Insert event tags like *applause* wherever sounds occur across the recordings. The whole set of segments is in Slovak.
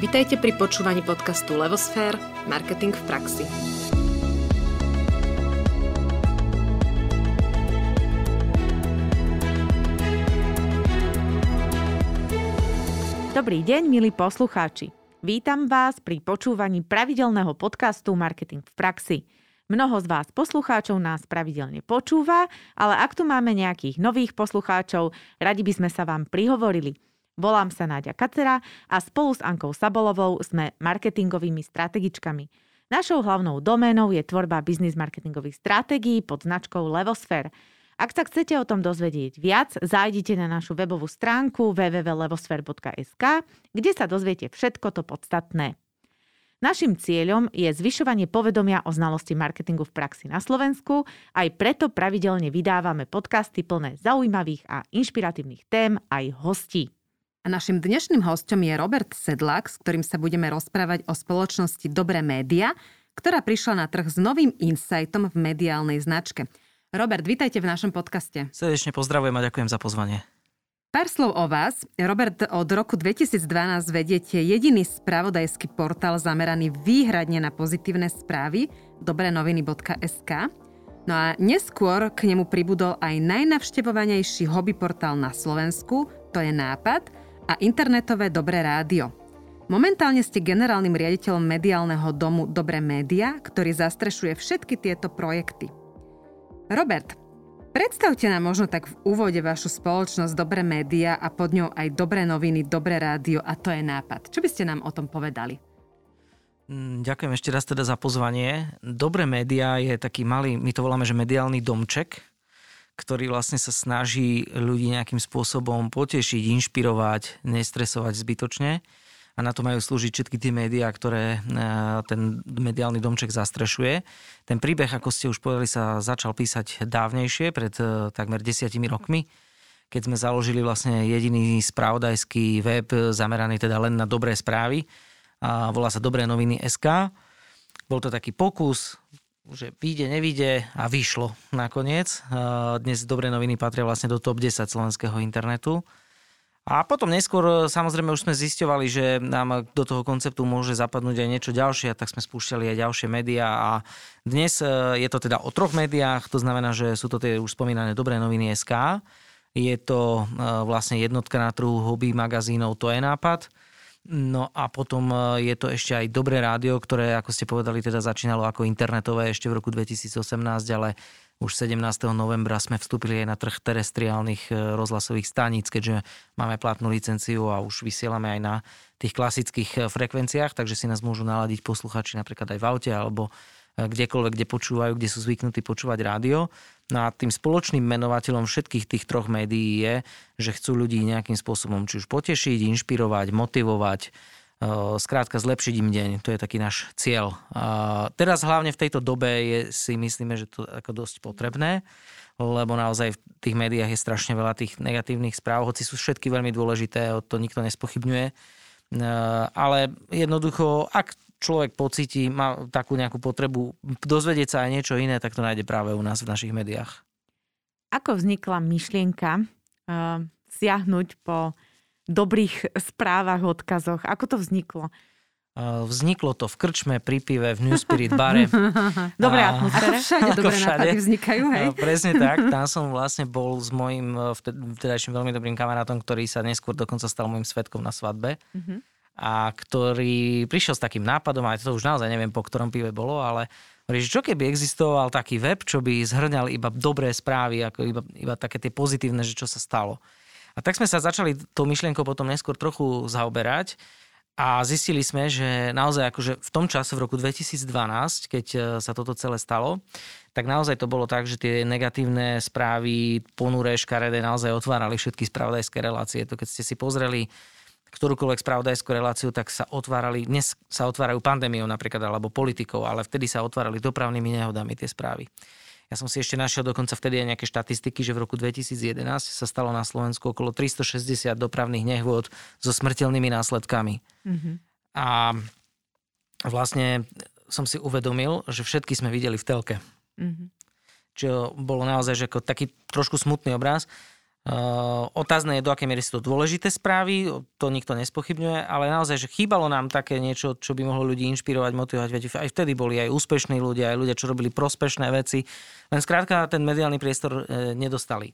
Vitajte pri počúvaní podcastu Levosfér – Marketing v praxi. Dobrý deň, milí poslucháči. Vítam vás pri počúvaní pravidelného podcastu Marketing v praxi. Mnoho z vás poslucháčov nás pravidelne počúva, ale ak tu máme nejakých nových poslucháčov, radi by sme sa vám prihovorili. Volám sa Náďa Kacera a spolu s Ankou Sabolovou sme marketingovými strategičkami. Našou hlavnou doménou je tvorba biznis marketingových stratégií pod značkou Levosphere. Ak sa chcete o tom dozvedieť viac, zájdite na našu webovú stránku www.levosphere.sk, kde sa dozviete všetko to podstatné. Našim cieľom je zvyšovanie povedomia o znalosti marketingu v praxi na Slovensku, aj preto pravidelne vydávame podcasty plné zaujímavých a inšpiratívnych tém aj hostí. A našim dnešným hostom je Robert Sedlak, s ktorým sa budeme rozprávať o spoločnosti Dobré média, ktorá prišla na trh s novým insightom v mediálnej značke. Robert, vítajte v našom podcaste. Srdečne pozdravujem a ďakujem za pozvanie. Pár slov o vás. Robert, od roku 2012 vediete jediný spravodajský portál zameraný výhradne na pozitívne správy dobrenoviny.sk. No a neskôr k nemu pribudol aj najnavštevovanejší hobby portál na Slovensku, to je Nápad, a internetové Dobré rádio. Momentálne ste generálnym riaditeľom mediálneho domu Dobré média, ktorý zastrešuje všetky tieto projekty. Robert, Predstavte nám možno tak v úvode vašu spoločnosť Dobré média a pod ňou aj Dobré noviny, Dobré rádio a to je nápad. Čo by ste nám o tom povedali? Mm, ďakujem ešte raz teda za pozvanie. Dobré média je taký malý, my to voláme, že mediálny domček, ktorý vlastne sa snaží ľudí nejakým spôsobom potešiť, inšpirovať, nestresovať zbytočne a na to majú slúžiť všetky tie médiá, ktoré e, ten mediálny domček zastrešuje. Ten príbeh, ako ste už povedali, sa začal písať dávnejšie, pred e, takmer desiatimi rokmi, keď sme založili vlastne jediný spravodajský web zameraný teda len na dobré správy a volá sa Dobré noviny SK. Bol to taký pokus, že vyjde, nevyjde a vyšlo nakoniec. Dnes Dobré noviny patria vlastne do top 10 slovenského internetu. A potom neskôr e, samozrejme už sme zisťovali, že nám do toho konceptu môže zapadnúť aj niečo ďalšie, tak sme spúšťali aj ďalšie médiá a dnes e, je to teda o troch médiách, to znamená, že sú to tie už spomínané Dobré noviny SK, je to e, vlastne jednotka na trhu hobby magazínov To je nápad, No a potom je to ešte aj Dobré rádio, ktoré, ako ste povedali, teda začínalo ako internetové ešte v roku 2018, ale už 17. novembra sme vstúpili aj na trh terestriálnych e, rozhlasových staníc, keďže máme platnú licenciu a už vysielame aj na tých klasických e, frekvenciách, takže si nás môžu naladiť posluchači napríklad aj v aute alebo e, kdekoľvek, kde počúvajú, kde sú zvyknutí počúvať rádio. No a tým spoločným menovateľom všetkých tých troch médií je, že chcú ľudí nejakým spôsobom či už potešiť, inšpirovať, motivovať, skrátka zlepšiť im deň. To je taký náš cieľ. Teraz hlavne v tejto dobe je, si myslíme, že to ako dosť potrebné, lebo naozaj v tých médiách je strašne veľa tých negatívnych správ, hoci sú všetky veľmi dôležité, to nikto nespochybňuje. Ale jednoducho, ak človek pocíti, má takú nejakú potrebu dozvedieť sa aj niečo iné, tak to nájde práve u nás v našich médiách. Ako vznikla myšlienka uh, siahnuť po dobrých správach, odkazoch? Ako to vzniklo? Vzniklo to v krčme, pri pive, v New Spirit bare. *laughs* Dobré atmosfére. *laughs* Ako všade dobré všade. nápady vznikajú, hej? Presne tak. Tam som vlastne bol s mojim e, vtedajším veľmi dobrým kamarátom, ktorý sa neskôr dokonca stal môjim svetkom na svadbe. Uh-huh. A ktorý prišiel s takým nápadom, aj to už naozaj neviem, po ktorom pive bolo, ale hovorí, čo keby existoval taký web, čo by zhrňal iba dobré správy, ako iba, iba také tie pozitívne, že čo sa stalo. A tak sme sa začali tou myšlienkou potom neskôr trochu zaoberať a zistili sme, že naozaj akože v tom čase, v roku 2012, keď e, sa toto celé stalo, tak naozaj to bolo tak, že tie negatívne správy, ponuré, škaredé naozaj otvárali všetky spravodajské relácie. To keď ste si pozreli ktorúkoľvek spravodajskú reláciu, tak sa otvárali, dnes sa otvárajú pandémiou napríklad, alebo politikou, ale vtedy sa otvárali dopravnými nehodami tie správy. Ja som si ešte našiel dokonca vtedy aj nejaké štatistiky, že v roku 2011 sa stalo na Slovensku okolo 360 dopravných nehôd so smrteľnými následkami. Mm-hmm. A vlastne som si uvedomil, že všetky sme videli v telke. Mm-hmm. Čo bolo naozaj že ako taký trošku smutný obraz. Uh, otázne je, do akej miery sú to dôležité správy, to nikto nespochybňuje, ale naozaj, že chýbalo nám také niečo, čo by mohlo ľudí inšpirovať, motivovať. Veď aj vtedy boli aj úspešní ľudia, aj ľudia, čo robili prospešné veci, len skrátka ten mediálny priestor e, nedostali.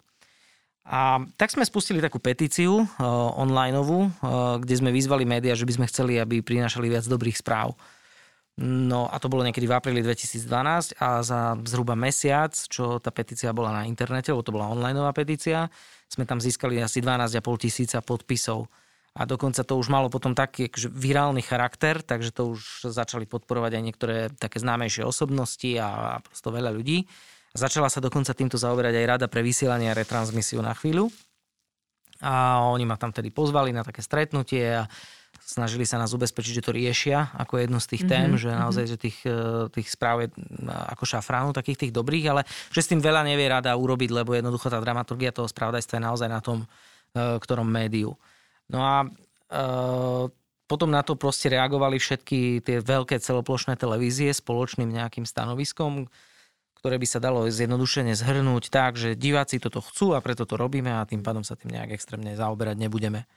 A tak sme spustili takú petíciu uh, onlineovú, uh, kde sme vyzvali médiá, že by sme chceli, aby prinášali viac dobrých správ. No a to bolo niekedy v apríli 2012 a za zhruba mesiac, čo tá petícia bola na internete, lebo to bola onlineová petícia, sme tam získali asi 12,5 tisíca podpisov. A dokonca to už malo potom taký akože virálny charakter, takže to už začali podporovať aj niektoré také známejšie osobnosti a, a prosto veľa ľudí. Začala sa dokonca týmto zaoberať aj Rada pre vysielanie a retransmisiu na chvíľu. A oni ma tam tedy pozvali na také stretnutie a snažili sa nás ubezpečiť, že to riešia ako jednu z tých tém, mm-hmm. že naozaj že tých, e, tých správ je ako šafránu, takých tých dobrých, ale že s tým veľa nevie rada urobiť, lebo jednoducho tá dramaturgia toho spravodajstva je naozaj na tom, e, ktorom médiu. No a e, potom na to proste reagovali všetky tie veľké celoplošné televízie spoločným nejakým stanoviskom, ktoré by sa dalo zjednodušene zhrnúť tak, že diváci toto chcú a preto to robíme a tým pádom sa tým nejak extrémne zaoberať nebudeme.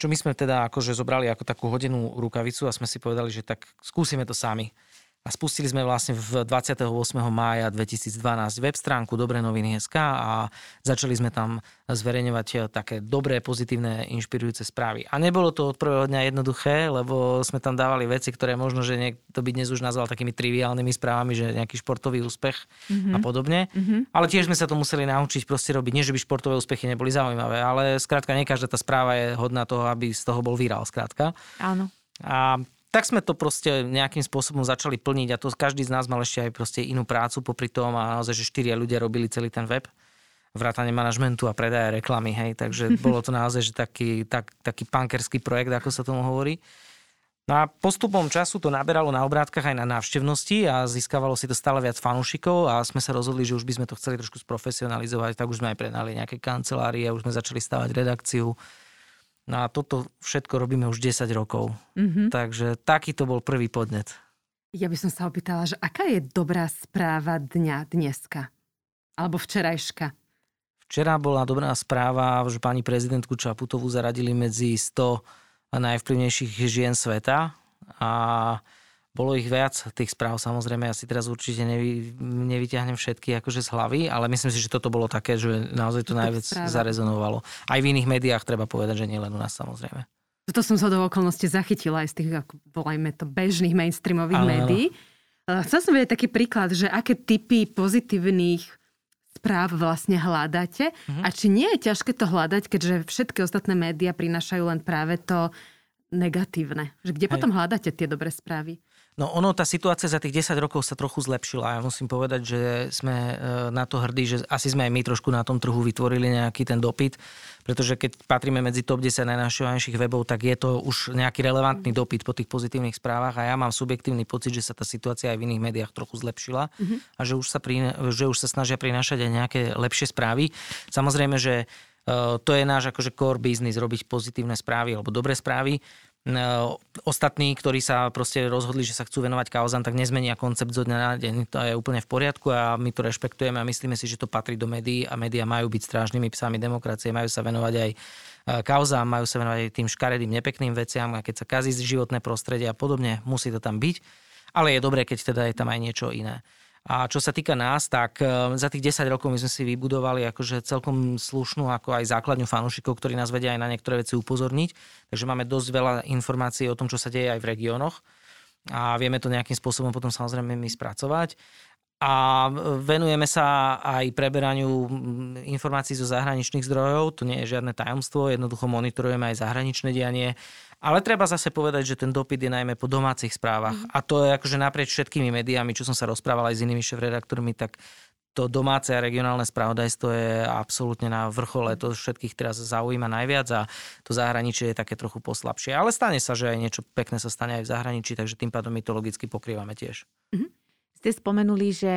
Čo my sme teda akože zobrali ako takú hodinú rukavicu a sme si povedali, že tak skúsime to sami. A spustili sme vlastne v 28. mája 2012 web stránku Dobré noviny SK a začali sme tam zverejňovať eh, také dobré, pozitívne, inšpirujúce správy. A nebolo to od prvého dňa jednoduché, lebo sme tam dávali veci, ktoré možno, že niekto by dnes už nazval takými triviálnymi správami, že nejaký športový úspech mm-hmm. a podobne. Mm-hmm. Ale tiež sme sa to museli naučiť proste robiť. Nie, že by športové úspechy neboli zaujímavé, ale skrátka nie každá tá správa je hodná toho, aby z toho bol virál, skrátka. Áno. A tak sme to proste nejakým spôsobom začali plniť a to každý z nás mal ešte aj proste inú prácu popri tom a naozaj, že štyria ľudia robili celý ten web vrátane manažmentu a predaja reklamy, hej, takže *laughs* bolo to naozaj že taký, tak, taký punkerský projekt, ako sa tomu hovorí. No a postupom času to naberalo na obrátkach aj na návštevnosti a získavalo si to stále viac fanúšikov a sme sa rozhodli, že už by sme to chceli trošku sprofesionalizovať, tak už sme aj prenali nejaké kancelárie, už sme začali stavať redakciu, No a toto všetko robíme už 10 rokov. Mm-hmm. Takže taký to bol prvý podnet. Ja by som sa opýtala, že aká je dobrá správa dňa dneska? Alebo včerajška? Včera bola dobrá správa, že pani prezidentku Čaputovú zaradili medzi 100 najvplyvnejších žien sveta a bolo ich viac, tých správ samozrejme, ja si teraz určite nevy, nevyťahnem všetky akože z hlavy, ale myslím si, že toto bolo také, že naozaj to najviac správa. zarezonovalo. Aj v iných médiách treba povedať, že nie len u nás samozrejme. Toto som sa do okolnosti zachytila aj z tých, ako volajme to, bežných mainstreamových ale, médií. Chcel som vedieť taký príklad, že aké typy pozitívnych správ vlastne hľadáte uh-huh. a či nie je ťažké to hľadať, keďže všetky ostatné médiá prinášajú len práve to negatívne. Že kde Hej. potom hľadáte tie dobré správy? No ono, tá situácia za tých 10 rokov sa trochu zlepšila. Ja musím povedať, že sme e, na to hrdí, že asi sme aj my trošku na tom trhu vytvorili nejaký ten dopyt, pretože keď patríme medzi top 10 najnašťovanejších webov, tak je to už nejaký relevantný dopyt po tých pozitívnych správach a ja mám subjektívny pocit, že sa tá situácia aj v iných médiách trochu zlepšila mm-hmm. a že už, sa pri, že už sa snažia prinášať aj nejaké lepšie správy. Samozrejme, že e, to je náš akože core business, robiť pozitívne správy alebo dobré správy ostatní, ktorí sa proste rozhodli, že sa chcú venovať kauzám, tak nezmenia koncept zo dňa na deň. To je úplne v poriadku a my to rešpektujeme a myslíme si, že to patrí do médií a médiá majú byť strážnymi psami demokracie, majú sa venovať aj kauzám, majú sa venovať aj tým škaredým, nepekným veciam a keď sa kazí životné prostredie a podobne, musí to tam byť. Ale je dobré, keď teda je tam aj niečo iné. A čo sa týka nás, tak e, za tých 10 rokov my sme si vybudovali akože celkom slušnú ako aj základňu fanúšikov, ktorí nás vedia aj na niektoré veci upozorniť. Takže máme dosť veľa informácií o tom, čo sa deje aj v regiónoch a vieme to nejakým spôsobom potom samozrejme my spracovať. A venujeme sa aj preberaniu informácií zo zahraničných zdrojov, to nie je žiadne tajomstvo, jednoducho monitorujeme aj zahraničné dianie ale treba zase povedať, že ten dopyt je najmä po domácich správach. Mm. A to je akože naprieč všetkými médiami, čo som sa rozprával aj s inými šéf-redaktormi, tak to domáce a regionálne spravodajstvo je absolútne na vrchole. To všetkých teraz zaujíma najviac a to zahraničie je také trochu poslabšie. Ale stane sa, že aj niečo pekné sa stane aj v zahraničí, takže tým pádom my to logicky pokrývame tiež. Mm-hmm. Ste spomenuli, že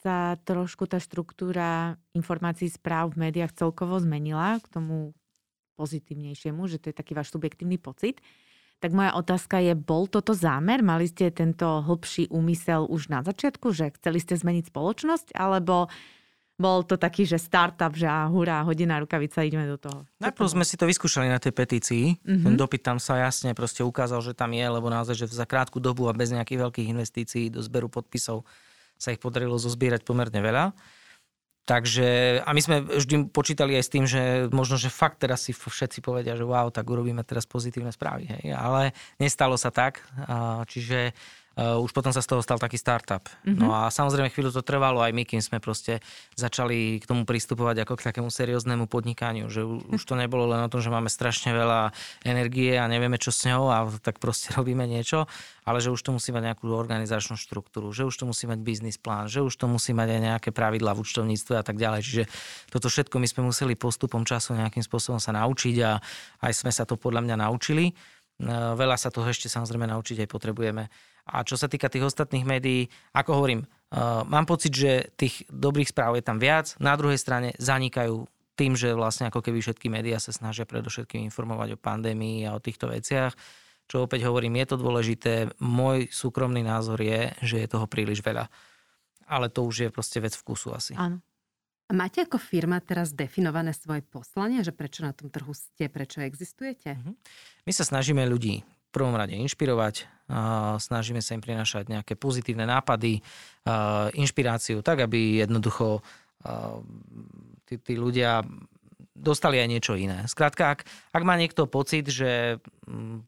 sa trošku tá štruktúra informácií správ v médiách celkovo zmenila k tomu pozitívnejšiemu, že to je taký váš subjektívny pocit. Tak moja otázka je, bol toto zámer? Mali ste tento hlbší úmysel už na začiatku, že chceli ste zmeniť spoločnosť? Alebo bol to taký, že startup, že a hurá, hodina rukavica, ideme do toho. Najprv sme si to vyskúšali na tej petícii. Mm-hmm. Ten dopyt tam sa jasne proste ukázal, že tam je, lebo naozaj, že za krátku dobu a bez nejakých veľkých investícií do zberu podpisov sa ich podarilo zozbierať pomerne veľa. Takže, a my sme vždy počítali aj s tým, že možno, že fakt teraz si všetci povedia, že wow, tak urobíme teraz pozitívne správy. Hej. Ale nestalo sa tak. Čiže uh, už potom sa z toho stal taký startup. Mm-hmm. No a samozrejme chvíľu to trvalo aj my, kým sme proste začali k tomu pristupovať ako k takému serióznemu podnikaniu, že už to nebolo len o tom, že máme strašne veľa energie a nevieme čo s ňou a tak proste *laughs* robíme niečo, ale že už to musí mať nejakú organizačnú štruktúru, že už to musí mať biznis plán, že už to musí mať aj nejaké pravidla v účtovníctve a tak ďalej. Čiže toto všetko my sme museli postupom času nejakým spôsobom sa naučiť a aj sme sa to podľa mňa naučili. No, veľa sa toho ešte samozrejme naučiť aj potrebujeme. A čo sa týka tých ostatných médií, ako hovorím, uh, mám pocit, že tých dobrých správ je tam viac. Na druhej strane zanikajú tým, že vlastne ako keby všetky médiá sa snažia predovšetkým informovať o pandémii a o týchto veciach. Čo opäť hovorím, je to dôležité. Môj súkromný názor je, že je toho príliš veľa. Ale to už je proste vec vkusu asi. Áno. A máte ako firma teraz definované svoje poslanie, že prečo na tom trhu ste, prečo existujete? Mhm. My sa snažíme ľudí prvom rade inšpirovať, snažíme sa im prinašať nejaké pozitívne nápady, inšpiráciu, tak aby jednoducho tí, tí ľudia dostali aj niečo iné. Skrátka, ak, ak má niekto pocit, že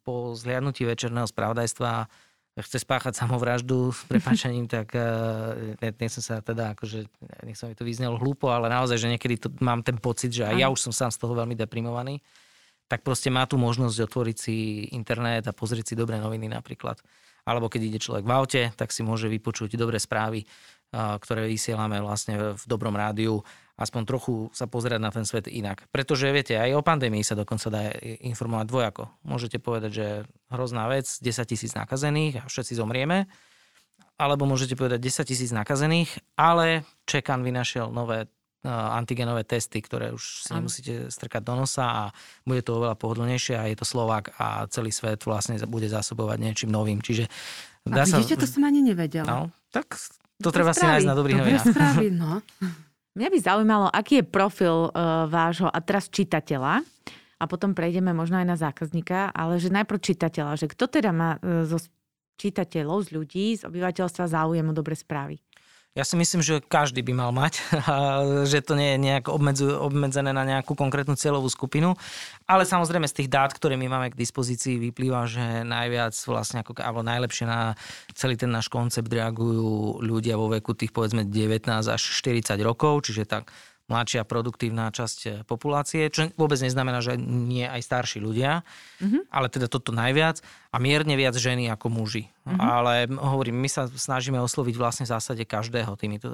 po zliadnutí večerného spravodajstva chce spáchať samovraždu s *laughs* prepačením, tak uh, nechcem sa teda, akože, nechcem mi to vyznelo hlúpo, ale naozaj, že niekedy to, mám ten pocit, že aj ja už som sám z toho veľmi deprimovaný, tak proste má tu možnosť otvoriť si internet a pozrieť si dobré noviny napríklad. Alebo keď ide človek v aute, tak si môže vypočuť dobré správy, ktoré vysielame vlastne v dobrom rádiu aspoň trochu sa pozerať na ten svet inak. Pretože viete, aj o pandémii sa dokonca dá informovať dvojako. Môžete povedať, že hrozná vec, 10 tisíc nakazených a všetci zomrieme. Alebo môžete povedať 10 tisíc nakazených, ale Čekan vynašiel nové antigenové testy, ktoré už si nemusíte strkať do nosa a bude to oveľa pohodlnejšie a je to Slovák a celý svet vlastne bude zásobovať niečím novým. Čiže dá a vidíte, sa... to som ani nevedela. No, tak to treba si nájsť na dobrých novinách. no. *laughs* Mňa by zaujímalo, aký je profil uh, vášho a teraz čitateľa a potom prejdeme možno aj na zákazníka, ale že najprv čitateľa, že kto teda má uh, zo čitateľov, z ľudí, z obyvateľstva záujem o dobre správy? Ja si myslím, že každý by mal mať, *laughs* že to nie je nejak obmedzené na nejakú konkrétnu cieľovú skupinu. Ale samozrejme z tých dát, ktoré my máme k dispozícii, vyplýva, že najviac vlastne, ako, alebo najlepšie na celý ten náš koncept reagujú ľudia vo veku tých povedzme 19 až 40 rokov, čiže tak mladšia produktívna časť eh, populácie, čo vôbec neznamená, že nie aj starší ľudia, mm-hmm. ale teda toto najviac a mierne viac ženy ako muži. Mm-hmm. Ale hovorím, my sa snažíme osloviť vlastne v zásade každého týmito,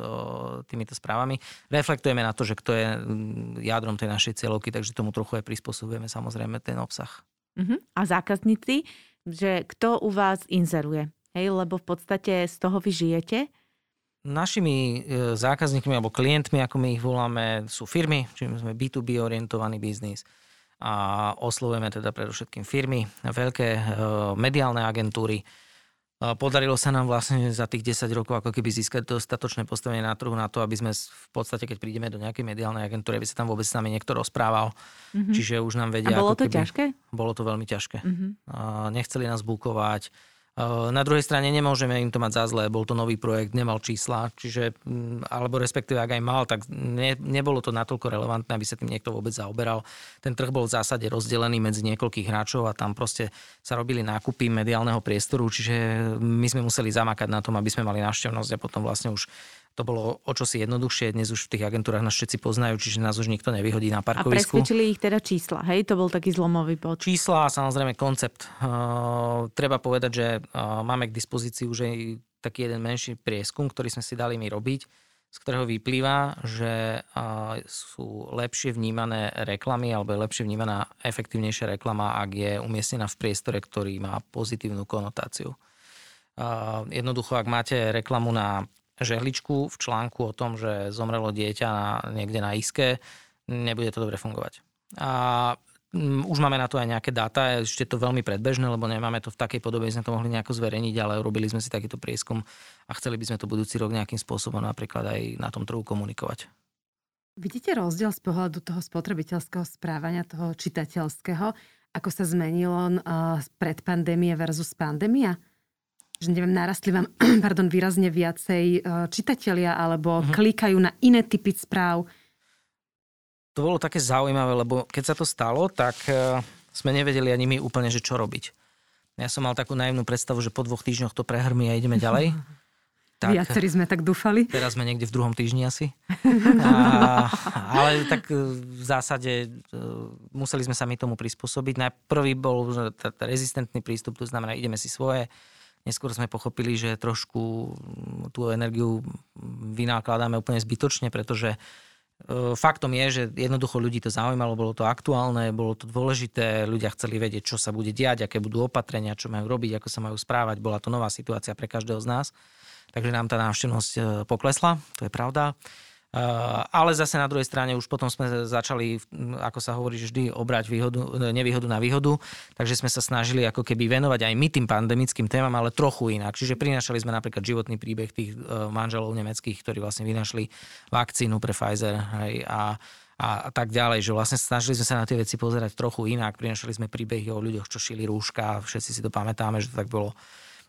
týmito správami. Reflektujeme na to, že kto je mm, jadrom tej našej cieľovky, takže tomu trochu aj prispôsobujeme samozrejme ten obsah. Mm-hmm. A zákazníci, že kto u vás inzeruje? Hej, lebo v podstate z toho vy žijete Našimi e, zákazníkmi alebo klientmi, ako my ich voláme, sú firmy, čiže sme B2B orientovaný biznis a oslovujeme teda predovšetkým firmy, veľké e, mediálne agentúry. Podarilo sa nám vlastne za tých 10 rokov ako keby získať dostatočné postavenie na trhu na to, aby sme v podstate, keď prídeme do nejakej mediálnej agentúry, aby sa tam vôbec s nami niekto rozprával. Mm-hmm. Čiže už nám vedia... A bolo to keby, ťažké? Bolo to veľmi ťažké. Mm-hmm. Nechceli nás bukovať na druhej strane nemôžeme im to mať za zlé, bol to nový projekt, nemal čísla, čiže, mm, alebo respektíve ak aj mal, tak ne, nebolo to natoľko relevantné, aby sa tým niekto vôbec zaoberal. Ten trh bol v zásade rozdelený medzi niekoľkých hráčov a tam proste sa robili nákupy mediálneho priestoru, čiže my sme museli zamakať na tom, aby sme mali návštevnosť a potom vlastne už to bolo o čosi jednoduchšie. Dnes už v tých agentúrach nás všetci poznajú, čiže nás už nikto nevyhodí na parkovisku. A presvedčili ich teda čísla, hej? To bol taký zlomový bod. Čísla a samozrejme koncept. Uh, treba povedať, že uh, máme k dispozícii už aj taký jeden menší prieskum, ktorý sme si dali my robiť, z ktorého vyplýva, že uh, sú lepšie vnímané reklamy alebo je lepšie vnímaná efektívnejšia reklama, ak je umiestnená v priestore, ktorý má pozitívnu konotáciu. Jednoducho, ak máte reklamu na žehličku v článku o tom, že zomrelo dieťa na, niekde na iske, nebude to dobre fungovať. A už máme na to aj nejaké dáta, ešte to veľmi predbežné, lebo nemáme to v takej podobe, sme to mohli nejako zverejniť, ale robili sme si takýto prieskum a chceli by sme to budúci rok nejakým spôsobom napríklad aj na tom trhu komunikovať. Vidíte rozdiel z pohľadu toho spotrebiteľského správania, toho čitateľského, ako sa zmenilo uh, pred pandémie versus pandémia? Že neviem, narastli vám *clears throat* pardon, výrazne viacej uh, čitatelia alebo uh-huh. klikajú na iné typy správ? To bolo také zaujímavé, lebo keď sa to stalo, tak uh, sme nevedeli ani my úplne, že čo robiť. Ja som mal takú naivnú predstavu, že po dvoch týždňoch to prehrmí a ideme ďalej. *laughs* Tak, Viacerí sme tak dúfali. Teraz sme niekde v druhom týždni asi. *laughs* A, ale tak e, v zásade e, museli sme sa my tomu prispôsobiť. Najprvý bol že rezistentný prístup, to znamená, ideme si svoje. Neskôr sme pochopili, že trošku tú energiu vynákladáme úplne zbytočne, pretože e, faktom je, že jednoducho ľudí to zaujímalo, bolo to aktuálne, bolo to dôležité, ľudia chceli vedieť, čo sa bude diať, aké budú opatrenia, čo majú robiť, ako sa majú správať. Bola to nová situácia pre každého z nás takže nám tá návštevnosť e, poklesla, to je pravda. E, ale zase na druhej strane už potom sme začali, ako sa hovorí, vždy obrať výhodu, e, nevýhodu na výhodu, takže sme sa snažili ako keby venovať aj my tým pandemickým témam, ale trochu inak. Čiže prinášali sme napríklad životný príbeh tých manželov nemeckých, ktorí vlastne vynašli vakcínu pre Pfizer hej, a, a tak ďalej, že vlastne snažili sme sa na tie veci pozerať trochu inak, prinašali sme príbehy o ľuďoch, čo šili rúška, všetci si to pamätáme, že to tak bolo.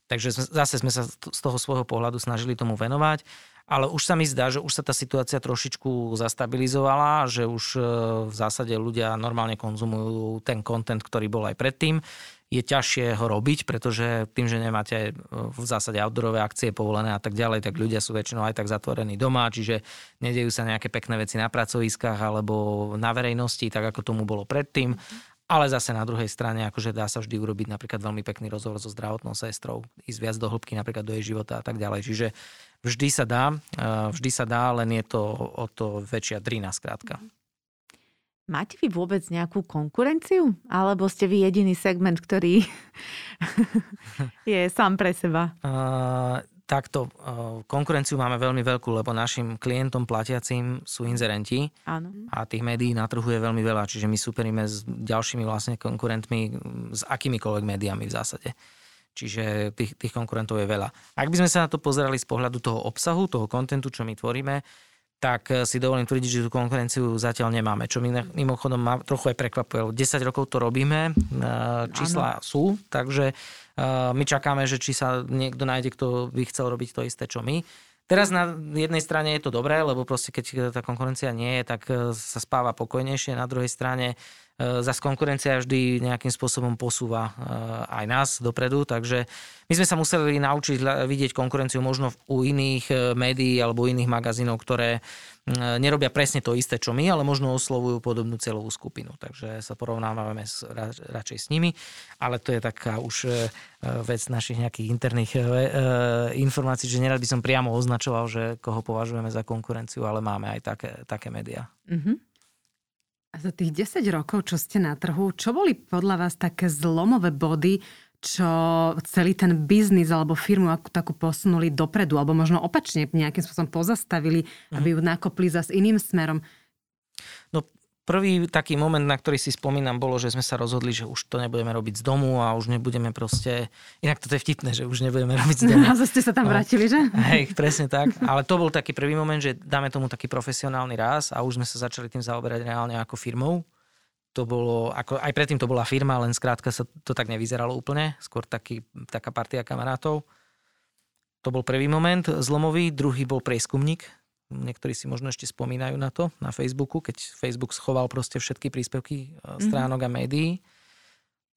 Takže zase sme sa z toho svojho pohľadu snažili tomu venovať. Ale už sa mi zdá, že už sa tá situácia trošičku zastabilizovala, že už e, v zásade ľudia normálne konzumujú ten content, ktorý bol aj predtým. Je ťažšie ho robiť, pretože tým, že nemáte e, v zásade outdoorové akcie povolené a tak ďalej, tak ľudia sú väčšinou aj tak zatvorení doma, čiže nedejú sa nejaké pekné veci na pracoviskách alebo na verejnosti, tak ako tomu bolo predtým. Ale zase na druhej strane, akože dá sa vždy urobiť napríklad veľmi pekný rozhovor so zdravotnou sestrou, ísť viac do hĺbky napríklad do jej života a tak ďalej. Čiže vždy sa dá, vždy sa dá, len je to o to väčšia drina skrátka. Máte vy vôbec nejakú konkurenciu? Alebo ste vy jediný segment, ktorý *laughs* je sám pre seba? Uh, takto, eh, konkurenciu máme veľmi veľkú, lebo našim klientom platiacim sú inzerenti Áno. a tých médií natrhuje veľmi veľa, čiže my superíme s ďalšími vlastne konkurentmi, s akýmikoľvek médiami v zásade. Čiže tých, tých konkurentov je veľa. Ak by sme sa na to pozerali z pohľadu toho obsahu, toho kontentu, čo my tvoríme, tak eh, si dovolím tvrdiť, že tú konkurenciu zatiaľ nemáme. Čo mi mimochodom ma trochu aj prekvapuje. 10 rokov to robíme, eh, čísla ano. sú, takže eh, my čakáme, že či sa niekto nájde, kto by chcel robiť to isté, čo my. Teraz na jednej strane je to dobré, lebo proste keď tá konkurencia nie je, tak sa spáva pokojnejšie. Na druhej strane E, zase konkurencia vždy nejakým spôsobom posúva e, aj nás dopredu, takže my sme sa museli naučiť vidieť konkurenciu možno u iných e, médií alebo iných magazínov, ktoré nerobia presne to isté, čo my, ale možno oslovujú podobnú celovú skupinu. Takže sa porovnávame s, radšej s nimi, ale to je taká už vec našich nejakých interných informácií, že nerad by som priamo označoval, že koho považujeme za konkurenciu, ale máme aj také, také médiá. Mm-hmm. A za tých 10 rokov, čo ste na trhu, čo boli podľa vás také zlomové body, čo celý ten biznis alebo firmu ako takú posunuli dopredu, alebo možno opačne nejakým spôsobom pozastavili, aby ju nakopli zase iným smerom? No Prvý taký moment, na ktorý si spomínam, bolo, že sme sa rozhodli, že už to nebudeme robiť z domu a už nebudeme proste... Inak to je vtipné, že už nebudeme robiť z domu. *laughs* A ste sa tam no. vrátili, že? Hej, presne tak. Ale to bol taký prvý moment, že dáme tomu taký profesionálny ráz a už sme sa začali tým zaoberať reálne ako firmou. To bolo, ako, aj predtým to bola firma, len skrátka sa to tak nevyzeralo úplne. Skôr taký, taká partia kamarátov. To bol prvý moment zlomový. Druhý bol prieskumník, Niektorí si možno ešte spomínajú na to na Facebooku, keď Facebook schoval proste všetky príspevky e, mhm. stránok mm-hmm. a médií.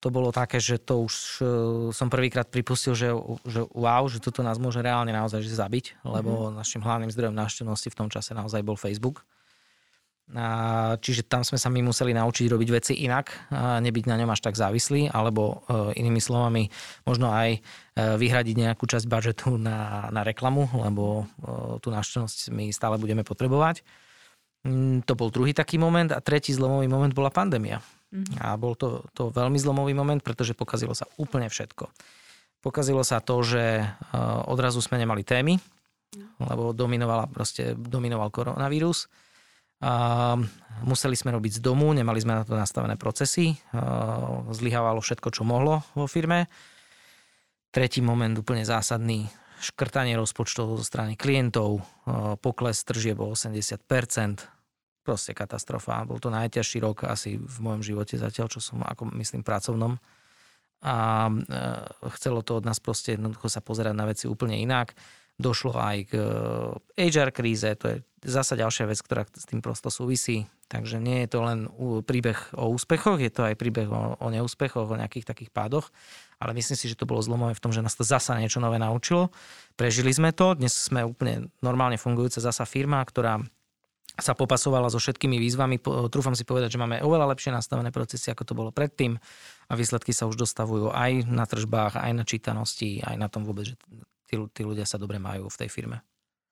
To bolo také, že to už e, som prvýkrát pripustil, že, že wow, že toto nás môže reálne naozaj zabiť, lebo mm-hmm. našim hlavným zdrojom návštevnosti v tom čase naozaj bol Facebook. Čiže tam sme sa my museli naučiť robiť veci inak, nebyť na ňom až tak závislí, alebo e, inými slovami možno aj e, vyhradiť nejakú časť budžetu na, na reklamu, lebo e, tú návštevnosť my stále budeme potrebovať. Mm, to bol druhý taký moment a tretí zlomový moment bola pandémia. Mm-hmm. A bol to, to veľmi zlomový moment, pretože pokazilo sa úplne všetko. Pokazilo sa to, že odrazu sme nemali témy, no. lebo dominovala proste, dominoval koronavírus museli sme robiť z domu, nemali sme na to nastavené procesy, zlyhávalo všetko, čo mohlo vo firme. Tretí moment úplne zásadný, škrtanie rozpočtov zo strany klientov, pokles tržieb o 80%, proste katastrofa. Bol to najťažší rok asi v mojom živote zatiaľ, čo som, ako myslím, pracovnom. A e, chcelo to od nás proste jednoducho sa pozerať na veci úplne inak. Došlo aj k HR kríze, to je zasa ďalšia vec, ktorá s tým prosto súvisí. Takže nie je to len príbeh o úspechoch, je to aj príbeh o, o neúspechoch, o nejakých takých pádoch. Ale myslím si, že to bolo zlomové v tom, že nás to zasa niečo nové naučilo. Prežili sme to, dnes sme úplne normálne fungujúca zasa firma, ktorá sa popasovala so všetkými výzvami. Trúfam si povedať, že máme oveľa lepšie nastavené procesy, ako to bolo predtým a výsledky sa už dostavujú aj na tržbách, aj na čítanosti, aj na tom vôbec, že tí, tí ľudia sa dobre majú v tej firme.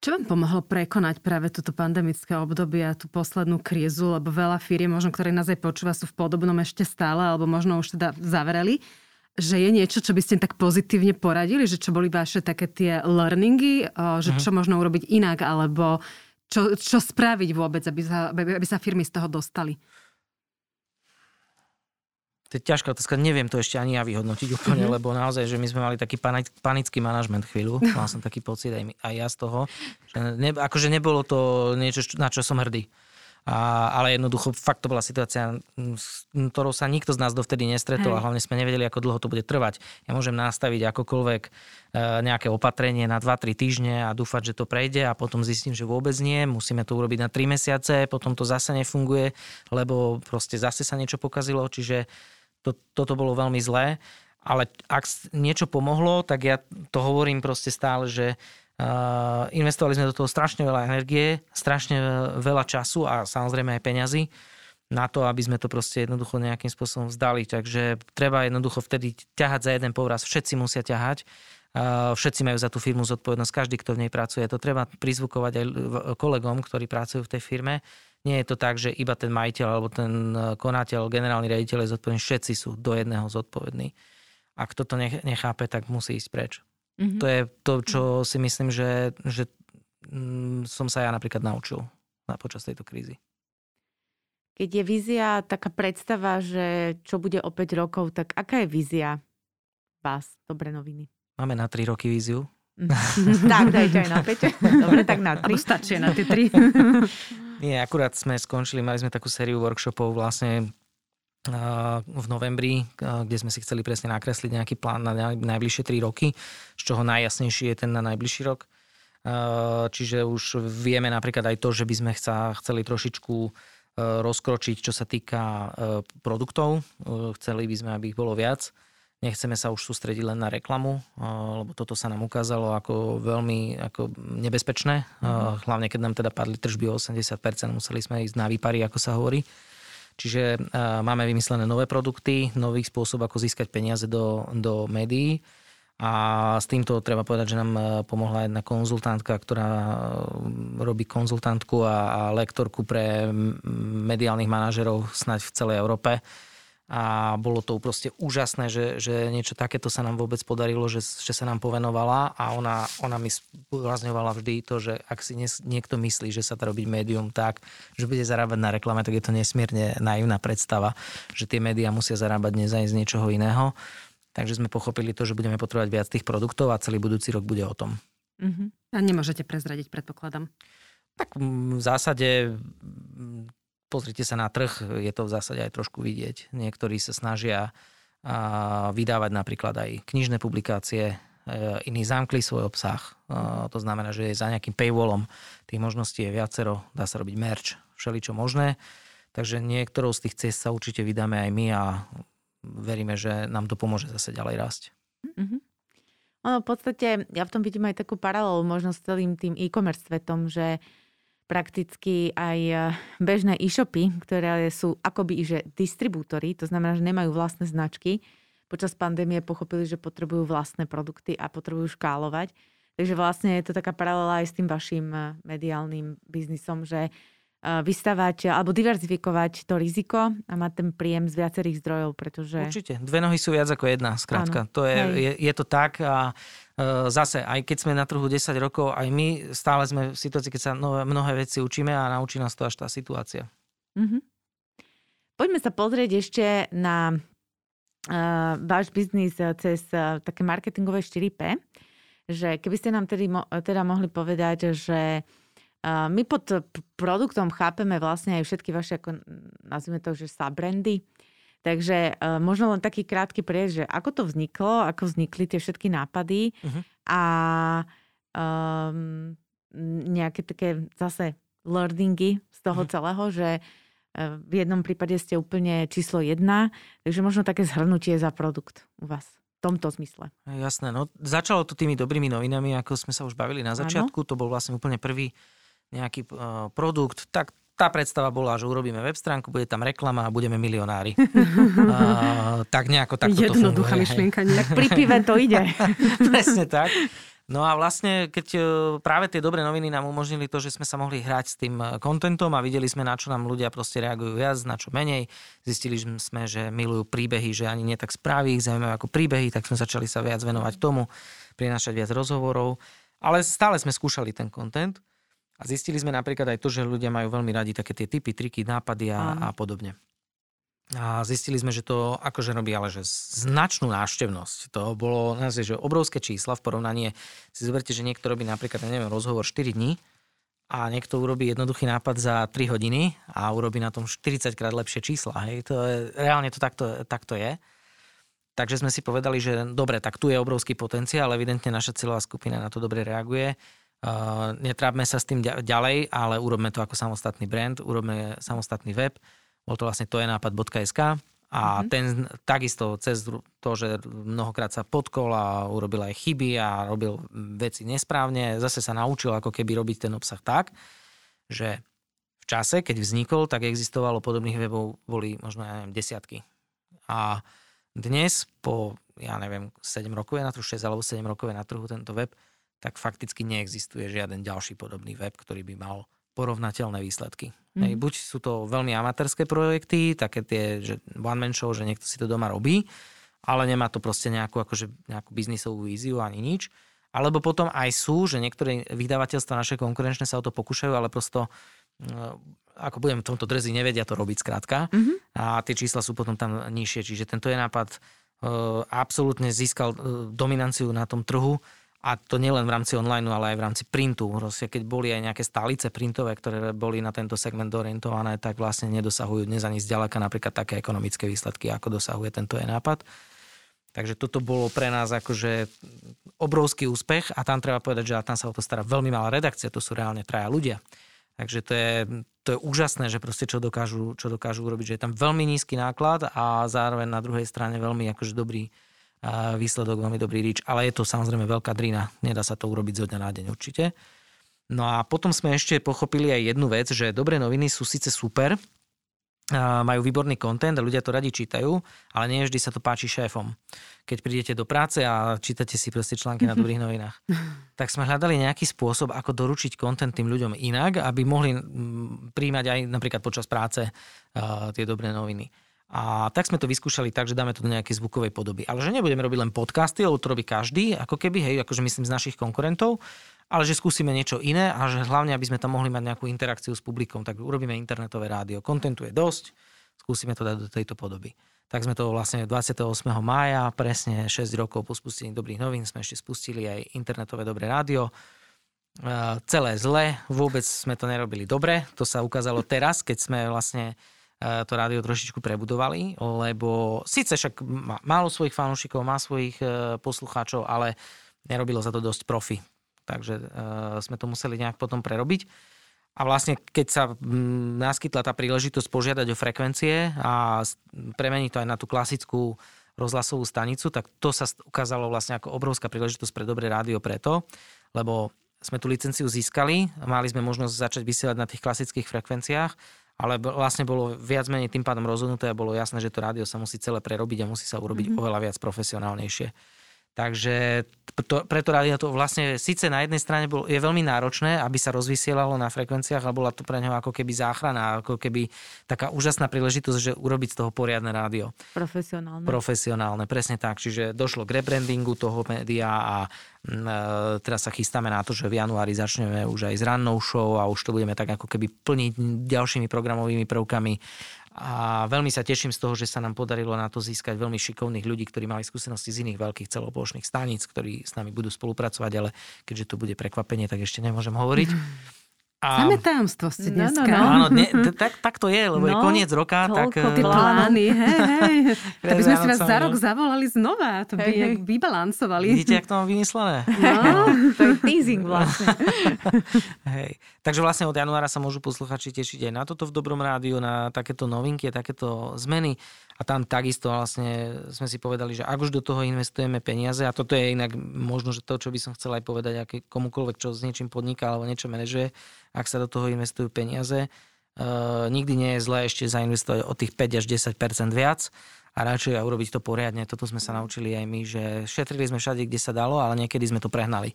Čo vám pomohlo prekonať práve toto pandemické obdobie a tú poslednú krízu, lebo veľa firiem, možno ktoré nás aj počúva, sú v podobnom ešte stále, alebo možno už teda zavreli, že je niečo, čo by ste tak pozitívne poradili, že čo boli vaše také tie learningy, že mhm. čo možno urobiť inak, alebo čo, čo spraviť vôbec, aby sa, aby sa firmy z toho dostali? To je ťažká otázka, neviem to ešte ani ja vyhodnotiť úplne, mm-hmm. lebo naozaj, že my sme mali taký panický manažment chvíľu, mal som taký pocit aj, my, aj ja z toho, že ne, akože nebolo to niečo, na čo som hrdý. A, ale jednoducho fakt to bola situácia, s ktorou sa nikto z nás dovtedy nestretol Hej. a hlavne sme nevedeli, ako dlho to bude trvať. Ja môžem nastaviť akokoľvek e, nejaké opatrenie na 2-3 týždne a dúfať, že to prejde a potom zistím, že vôbec nie. Musíme to urobiť na 3 mesiace, potom to zase nefunguje, lebo proste zase sa niečo pokazilo, čiže to, toto bolo veľmi zlé. Ale ak niečo pomohlo, tak ja to hovorím proste stále, že Uh, investovali sme do toho strašne veľa energie, strašne veľa času a samozrejme aj peňazí na to, aby sme to proste jednoducho nejakým spôsobom vzdali. Takže treba jednoducho vtedy ťahať za jeden povraz. Všetci musia ťahať. Uh, všetci majú za tú firmu zodpovednosť, každý, kto v nej pracuje. To treba prizvukovať aj kolegom, ktorí pracujú v tej firme. Nie je to tak, že iba ten majiteľ alebo ten uh, konateľ, generálny riaditeľ je zodpovedný. Všetci sú do jedného zodpovední. Ak kto to nechápe, tak musí ísť preč. Mm-hmm. To je to, čo si myslím, že, že mm, som sa ja napríklad naučil na počas tejto krízy. Keď je vízia, taká predstava, že čo bude o 5 rokov, tak aká je vízia vás? Dobre noviny. Máme na 3 roky víziu. *laughs* tak, dajte aj na 5. *laughs* Dobre, tak na 3. stačí na tie 3. *laughs* Nie, akurát sme skončili, mali sme takú sériu workshopov vlastne v novembri, kde sme si chceli presne nakresliť nejaký plán na najbližšie 3 roky, z čoho najjasnejší je ten na najbližší rok. Čiže už vieme napríklad aj to, že by sme chceli trošičku rozkročiť, čo sa týka produktov. Chceli by sme, aby ich bolo viac. Nechceme sa už sústrediť len na reklamu, lebo toto sa nám ukázalo ako veľmi ako nebezpečné. Mm-hmm. Hlavne keď nám teda padli tržby o 80%, museli sme ísť na výpary, ako sa hovorí. Čiže máme vymyslené nové produkty, nový spôsob, ako získať peniaze do, do médií. A s týmto treba povedať, že nám pomohla jedna konzultantka, ktorá robí konzultantku a, a lektorku pre mediálnych manažerov snáď v celej Európe a bolo to proste úžasné, že, že niečo takéto sa nám vôbec podarilo, že, že sa nám povenovala a ona, ona mi zdôrazňovala vždy to, že ak si niekto myslí, že sa to robiť médium tak, že bude zarábať na reklame, tak je to nesmierne naivná predstava, že tie médiá musia zarábať dnes aj z niečoho iného. Takže sme pochopili to, že budeme potrebovať viac tých produktov a celý budúci rok bude o tom. Uh-huh. A nemôžete prezradiť, predpokladám. Tak v zásade pozrite sa na trh, je to v zásade aj trošku vidieť. Niektorí sa snažia vydávať napríklad aj knižné publikácie, e, iní zamkli svoj obsah. To znamená, že je za nejakým paywallom tých možností je viacero, dá sa robiť merch, všeličo možné. Takže niektorou z tých ciest sa určite vydáme aj my a veríme, že nám to pomôže zase ďalej rásť. Mm-hmm. Ono v podstate, ja v tom vidím aj takú paralelu možno s celým tým e-commerce svetom, že prakticky aj e, bežné e-shopy, ktoré sú akoby že distribútory, to znamená, že nemajú vlastné značky. Počas pandémie pochopili, že potrebujú vlastné produkty a potrebujú škálovať. Takže vlastne je to taká paralela aj s tým vašim e, mediálnym biznisom, že Eh, vystavať alebo diverzifikovať to riziko a mať ten príjem z viacerých zdrojov, pretože... Určite. Dve nohy sú viac ako jedna, skrátka. To je, je, je to tak a uh, zase, aj keď sme na trhu 10 rokov, aj my stále sme v situácii, keď sa nové, mnohé veci učíme a naučí nás to až tá situácia. Mm-hmm. Poďme sa pozrieť ešte na uh, váš biznis cez uh, také marketingové 4P, že keby ste nám tedy, teda mohli povedať, že my pod produktom chápeme vlastne aj všetky vaše, ako nazvime to, že subbrandy. Takže uh, možno len taký krátky prejsť, že ako to vzniklo, ako vznikli tie všetky nápady uh-huh. a um, nejaké také zase learningy z toho uh-huh. celého, že uh, v jednom prípade ste úplne číslo jedna, takže možno také zhrnutie za produkt u vás v tomto zmysle. Jasné, no začalo to tými dobrými novinami, ako sme sa už bavili na začiatku, ano. to bol vlastne úplne prvý nejaký uh, produkt, tak tá predstava bola, že urobíme web stránku, bude tam reklama a budeme milionári. *laughs* uh, tak nejako takto Jednoduchá myšlienka. Tak pri pive to ide. *laughs* Presne tak. No a vlastne, keď e, práve tie dobré noviny nám umožnili to, že sme sa mohli hrať s tým kontentom a videli sme, na čo nám ľudia proste reagujú viac, na čo menej. Zistili sme, že milujú príbehy, že ani nie tak správy ich zaujímajú ako príbehy, tak sme začali sa viac venovať tomu, prinašať viac rozhovorov. Ale stále sme skúšali ten kontent. A zistili sme napríklad aj to, že ľudia majú veľmi radi také tie typy, triky, nápady a, a podobne. A zistili sme, že to akože robí ale že značnú návštevnosť. To bolo naozaj, že obrovské čísla v porovnaní. Si zoberte, že niekto robí napríklad, neviem, rozhovor 4 dní a niekto urobí jednoduchý nápad za 3 hodiny a urobí na tom 40 krát lepšie čísla. Hej. To je, reálne to takto, takto je. Takže sme si povedali, že dobre, tak tu je obrovský potenciál, evidentne naša cieľová skupina na to dobre reaguje Uh, netrápme sa s tým ďalej, ale urobme to ako samostatný brand, urobme samostatný web. Bol to vlastne tojenápad.sk a mm-hmm. ten takisto cez to, že mnohokrát sa podkol a urobil aj chyby a robil veci nesprávne, zase sa naučil ako keby robiť ten obsah tak, že v čase, keď vznikol, tak existovalo podobných webov, boli možno, ja neviem, desiatky. A dnes po, ja neviem, 7 rokov je na trhu, 6 alebo 7 rokov je na trhu tento web, tak fakticky neexistuje žiaden ďalší podobný web, ktorý by mal porovnateľné výsledky. Mm. Hej, buď sú to veľmi amatérske projekty, také tie, že one-man show, že niekto si to doma robí, ale nemá to proste nejakú, akože, nejakú biznisovú víziu ani nič. Alebo potom aj sú, že niektoré vydavateľstva naše konkurenčné sa o to pokúšajú, ale prosto mm, ako budem v tomto drzi, nevedia to robiť skrátka. Mm-hmm. A tie čísla sú potom tam nižšie. Čiže tento je nápad uh, absolútne získal uh, dominanciu na tom trhu a to nielen v rámci online, ale aj v rámci printu. Proste, keď boli aj nejaké stálice printové, ktoré boli na tento segment orientované, tak vlastne nedosahujú dnes ani zďaleka napríklad také ekonomické výsledky, ako dosahuje tento e-nápad. Takže toto bolo pre nás akože obrovský úspech a tam treba povedať, že tam sa o to stará veľmi malá redakcia, to sú reálne traja ľudia. Takže to je, to je úžasné, že proste čo dokážu, čo dokážu urobiť, že je tam veľmi nízky náklad a zároveň na druhej strane veľmi akože dobrý, výsledok veľmi dobrý rič, ale je to samozrejme veľká drina, nedá sa to urobiť zo dňa na deň určite. No a potom sme ešte pochopili aj jednu vec, že dobré noviny sú síce super, majú výborný kontent a ľudia to radi čítajú, ale nie vždy sa to páči šéfom. Keď prídete do práce a čítate si proste články na *laughs* dobrých novinách, tak sme hľadali nejaký spôsob, ako doručiť kontent tým ľuďom inak, aby mohli príjmať aj napríklad počas práce tie dobré noviny. A tak sme to vyskúšali tak, že dáme to do nejakej zvukovej podoby. Ale že nebudeme robiť len podcasty, lebo to robí každý, ako keby, hej, akože myslím z našich konkurentov, ale že skúsime niečo iné a že hlavne, aby sme tam mohli mať nejakú interakciu s publikom, tak urobíme internetové rádio. Kontentu je dosť, skúsime to dať do tejto podoby. Tak sme to vlastne 28. mája, presne 6 rokov po spustení dobrých novín, sme ešte spustili aj internetové dobré rádio. Celé zle, vôbec sme to nerobili dobre. To sa ukázalo teraz, keď sme vlastne E, to rádio trošičku prebudovali, lebo síce však má málo svojich fanúšikov, má svojich e, poslucháčov, ale nerobilo sa to dosť profi. Takže e, sme to museli nejak potom prerobiť. A vlastne, keď sa naskytla tá príležitosť požiadať o frekvencie a premeniť to aj na tú klasickú rozhlasovú stanicu, tak to sa ukázalo vlastne ako obrovská príležitosť pre dobré rádio preto, lebo sme tú licenciu získali, mali sme možnosť začať vysielať na tých klasických frekvenciách ale vlastne bolo viac menej tým pádom rozhodnuté a bolo jasné, že to rádio sa musí celé prerobiť a musí sa urobiť mm-hmm. oveľa viac profesionálnejšie. Takže to, preto rádio to vlastne síce na jednej strane bol, je veľmi náročné, aby sa rozvysielalo na frekvenciách, ale bola to pre neho ako keby záchrana, ako keby taká úžasná príležitosť, že urobiť z toho poriadne rádio. Profesionálne. Profesionálne, presne tak. Čiže došlo k rebrandingu toho média a e, teraz sa chystáme na to, že v januári začneme už aj s rannou show a už to budeme tak ako keby plniť ďalšími programovými prvkami a veľmi sa teším z toho, že sa nám podarilo na to získať veľmi šikovných ľudí, ktorí mali skúsenosti z iných veľkých celoplošných staníc, ktorí s nami budú spolupracovať, ale keďže to bude prekvapenie, tak ešte nemôžem hovoriť. A... Samé tajomstvo ste dneska. No, no, no. Áno, ne, *laughs* tak, tak to je, lebo no, je koniec roka. Tak, ty plány, hej, hej. *laughs* Tak by sme si vás za rok zavolali znova, to by hej, vybalancovali. Vidíte, jak to mám vymyslené? No, *laughs* to je teasing vlastne. hej. Takže vlastne od januára sa môžu posluchači tešiť aj na toto v Dobrom rádiu, na takéto novinky, takéto zmeny. A tam takisto vlastne sme si povedali, že ak už do toho investujeme peniaze, a toto je inak možno, že to, čo by som chcel aj povedať aké, komukoľvek, čo s niečím podniká alebo niečo manažuje, ak sa do toho investujú peniaze, Uh, nikdy nie je zlé ešte zainvestovať o tých 5 až 10% viac a radšej urobiť to poriadne. Toto sme sa naučili aj my, že šetrili sme všade, kde sa dalo, ale niekedy sme to prehnali.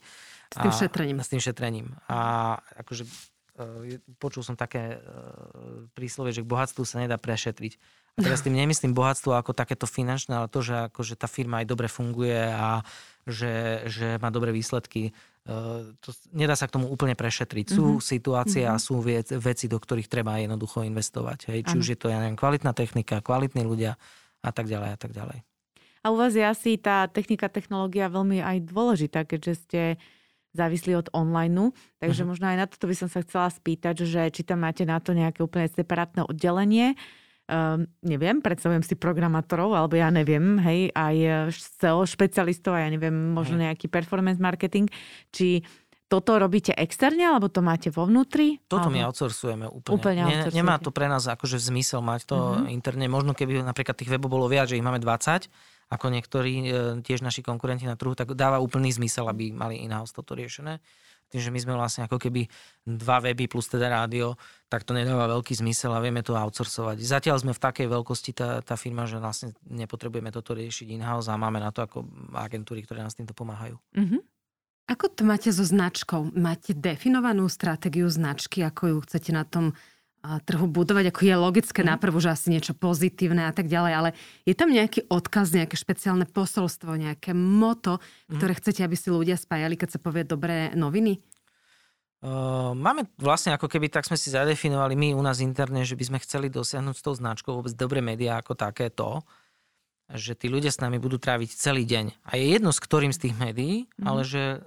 S tým a, šetrením. S tým šetrením. A akože uh, počul som také uh, príslovie, že k bohatstvu sa nedá prešetriť. A teraz tým nemyslím bohatstvo ako takéto finančné, ale to, že akože tá firma aj dobre funguje a že, že má dobré výsledky Eh, to, nedá sa k tomu úplne prešetriť. Sú mm-hmm. situácie mm-hmm. a sú vie, veci, do ktorých treba jednoducho investovať. Hej. Či ano. už je to, ja neviem, kvalitná technika, kvalitní ľudia a tak ďalej a tak ďalej. A u vás je asi tá technika, technológia veľmi aj dôležitá, keďže ste závislí od online. Takže mm-hmm. možno aj na toto by som sa chcela spýtať, že či tam máte na to nejaké úplne separátne oddelenie, um, neviem, predstavujem si programátorov, alebo ja neviem, hej, aj SEO špecialistov, a ja neviem, možno nejaký performance marketing, či toto robíte externe, alebo to máte vo vnútri? Toto alebo... my outsourcujeme úplne. úplne ne, nemá to pre nás akože zmysel mať to uh-huh. interne. Možno keby napríklad tých webov bolo viac, že ich máme 20, ako niektorí e, tiež naši konkurenti na trhu, tak dáva úplný zmysel, aby mali in-house toto riešené tým, že my sme vlastne ako keby dva weby plus teda rádio, tak to nedáva veľký zmysel a vieme to outsourcovať. Zatiaľ sme v takej veľkosti tá, tá firma, že vlastne nepotrebujeme toto riešiť in-house a máme na to ako agentúry, ktoré nás týmto pomáhajú. Mm-hmm. Ako to máte so značkou? Máte definovanú stratégiu značky, ako ju chcete na tom trhu budovať, ako je logické mm. naprvu, že asi niečo pozitívne a tak ďalej, ale je tam nejaký odkaz, nejaké špeciálne posolstvo, nejaké moto, mm. ktoré chcete, aby si ľudia spájali, keď sa povie dobré noviny? Uh, máme vlastne ako keby, tak sme si zadefinovali my u nás interne, že by sme chceli dosiahnuť s tou značkou vôbec dobré médiá ako takéto, že tí ľudia s nami budú tráviť celý deň. A je jedno s ktorým z tých médií, mm. ale že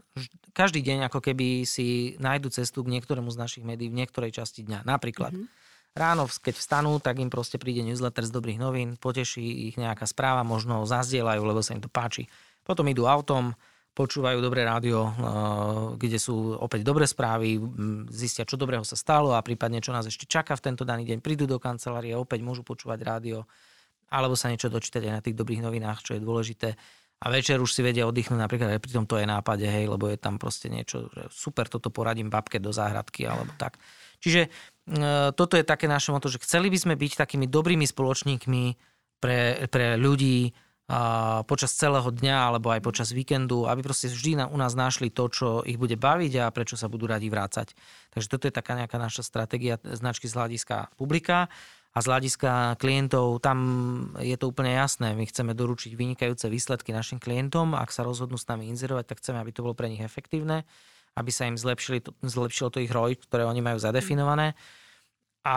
každý deň ako keby si nájdu cestu k niektorému z našich médií v niektorej časti dňa. Napríklad mm-hmm. ráno, keď vstanú, tak im proste príde newsletter z dobrých novín, poteší ich nejaká správa, možno zazdieľajú, lebo sa im to páči. Potom idú autom, počúvajú dobré rádio, eh, kde sú opäť dobré správy, zistia, čo dobrého sa stalo a prípadne, čo nás ešte čaká v tento daný deň. Prídu do kancelárie, opäť môžu počúvať rádio, alebo sa niečo dočítať aj na tých dobrých novinách, čo je dôležité a večer už si vedia oddychnúť napríklad aj pri tomto je nápade, hej, lebo je tam proste niečo, že super, toto poradím babke do záhradky alebo tak. Čiže e, toto je také naše moto, že chceli by sme byť takými dobrými spoločníkmi pre, pre ľudí a, počas celého dňa alebo aj počas víkendu, aby proste vždy na, u nás našli to, čo ich bude baviť a prečo sa budú radi vrácať. Takže toto je taká nejaká naša stratégia značky z hľadiska publika a z hľadiska klientov tam je to úplne jasné. My chceme doručiť vynikajúce výsledky našim klientom. Ak sa rozhodnú s nami inzerovať, tak chceme, aby to bolo pre nich efektívne, aby sa im zlepšili, zlepšilo to ich ROI, ktoré oni majú zadefinované. A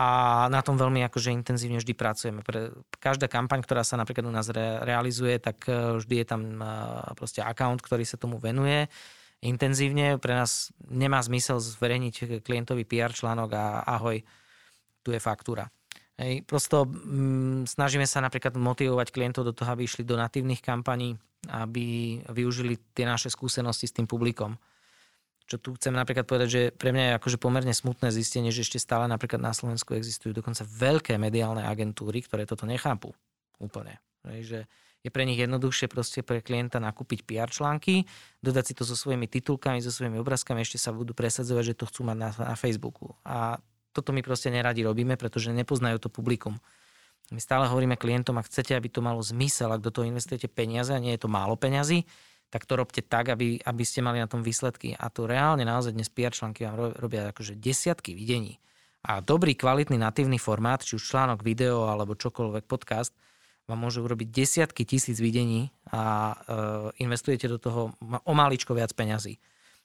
na tom veľmi akože intenzívne vždy pracujeme. Pre každá kampaň, ktorá sa napríklad u nás re, realizuje, tak e, vždy je tam e, proste account, ktorý sa tomu venuje intenzívne. Pre nás nemá zmysel zverejniť klientovi PR článok a ahoj, tu je faktúra. Hej, prosto mm, snažíme sa napríklad motivovať klientov do toho, aby išli do natívnych kampaní, aby využili tie naše skúsenosti s tým publikom. Čo tu chcem napríklad povedať, že pre mňa je akože pomerne smutné zistenie, že ešte stále napríklad na Slovensku existujú dokonca veľké mediálne agentúry, ktoré toto nechápu úplne. Hej, že je pre nich jednoduchšie proste pre klienta nakúpiť PR články, dodať si to so svojimi titulkami, so svojimi obrázkami, ešte sa budú presadzovať, že to chcú mať na, na Facebooku. A toto my proste neradi robíme, pretože nepoznajú to publikum. My stále hovoríme klientom, ak chcete, aby to malo zmysel, ak do toho investujete peniaze a nie je to málo peňazí, tak to robte tak, aby, aby ste mali na tom výsledky. A to reálne naozaj dnes PR články vám robia akože desiatky videní. A dobrý, kvalitný, natívny formát, či už článok, video alebo čokoľvek podcast, vám môže urobiť desiatky tisíc videní a e, investujete do toho o maličko viac peňazí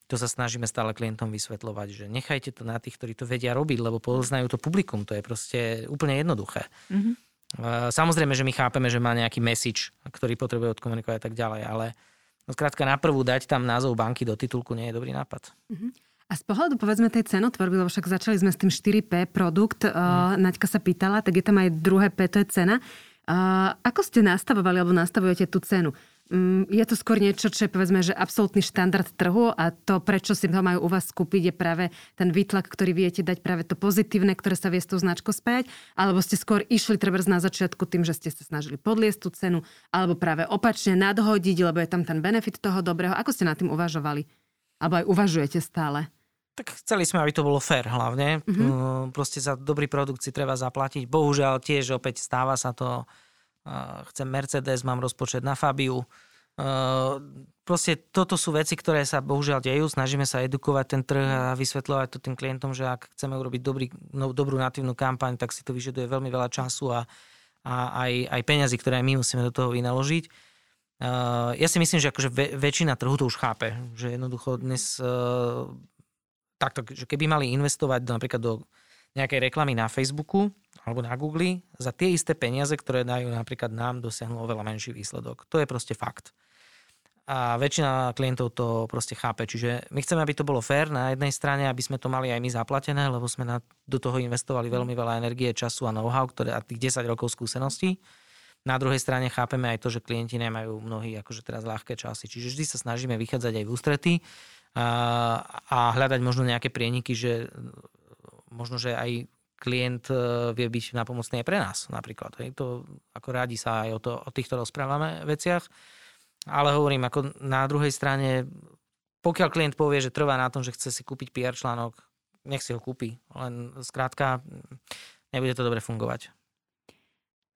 to sa snažíme stále klientom vysvetľovať, že nechajte to na tých, ktorí to vedia robiť, lebo poznajú to publikum, to je proste úplne jednoduché. Mm-hmm. Samozrejme, že my chápeme, že má nejaký message, ktorý potrebuje odkomunikovať a tak ďalej, ale no skrátka na prvú dať tam názov banky do titulku nie je dobrý nápad. Mm-hmm. A z pohľadu povedzme tej cenotvorby, lebo však začali sme s tým 4P produkt, mm. uh, Naďka sa pýtala, tak je tam aj druhé P, to je cena. Uh, ako ste nastavovali alebo nastavujete tú cenu? Um, je to skôr niečo, čo je povedzme, že absolútny štandard trhu a to, prečo si to majú u vás skúpiť, je práve ten výtlak, ktorý viete dať práve to pozitívne, ktoré sa vie s tou značkou spájať, alebo ste skôr išli treba na začiatku tým, že ste sa snažili podliesť tú cenu, alebo práve opačne nadhodiť, lebo je tam ten benefit toho dobrého. Ako ste nad tým uvažovali? Alebo aj uvažujete stále? Tak chceli sme, aby to bolo fair hlavne. Mm-hmm. Proste za dobrý produkt si treba zaplatiť. Bohužiaľ tiež opäť stáva sa to. Chcem Mercedes, mám rozpočet na Fabiu. Proste toto sú veci, ktoré sa bohužiaľ dejú. Snažíme sa edukovať ten trh a vysvetľovať to tým klientom, že ak chceme urobiť dobrý, no, dobrú natívnu kampaň, tak si to vyžaduje veľmi veľa času a, a aj, aj peňazí, ktoré my musíme do toho vynaložiť. ja si myslím, že akože väčšina trhu to už chápe, že jednoducho dnes takto, že keby mali investovať napríklad do nejakej reklamy na Facebooku alebo na Google za tie isté peniaze, ktoré dajú napríklad nám, dosiahnu oveľa menší výsledok. To je proste fakt. A väčšina klientov to proste chápe. Čiže my chceme, aby to bolo fér na jednej strane, aby sme to mali aj my zaplatené, lebo sme na, do toho investovali veľmi veľa energie, času a know-how, ktoré, a tých 10 rokov skúseností. Na druhej strane chápeme aj to, že klienti nemajú mnohí akože teraz ľahké časy. Čiže vždy sa snažíme vychádzať aj v ústrety a, a hľadať možno nejaké prieniky, že možno, že aj klient e, vie byť napomocný aj pre nás napríklad. Hej. To, ako rádi sa aj o, to, o týchto rozprávame veciach. Ale hovorím, ako na druhej strane, pokiaľ klient povie, že trvá na tom, že chce si kúpiť PR článok, nech si ho kúpi. Len skrátka, nebude to dobre fungovať.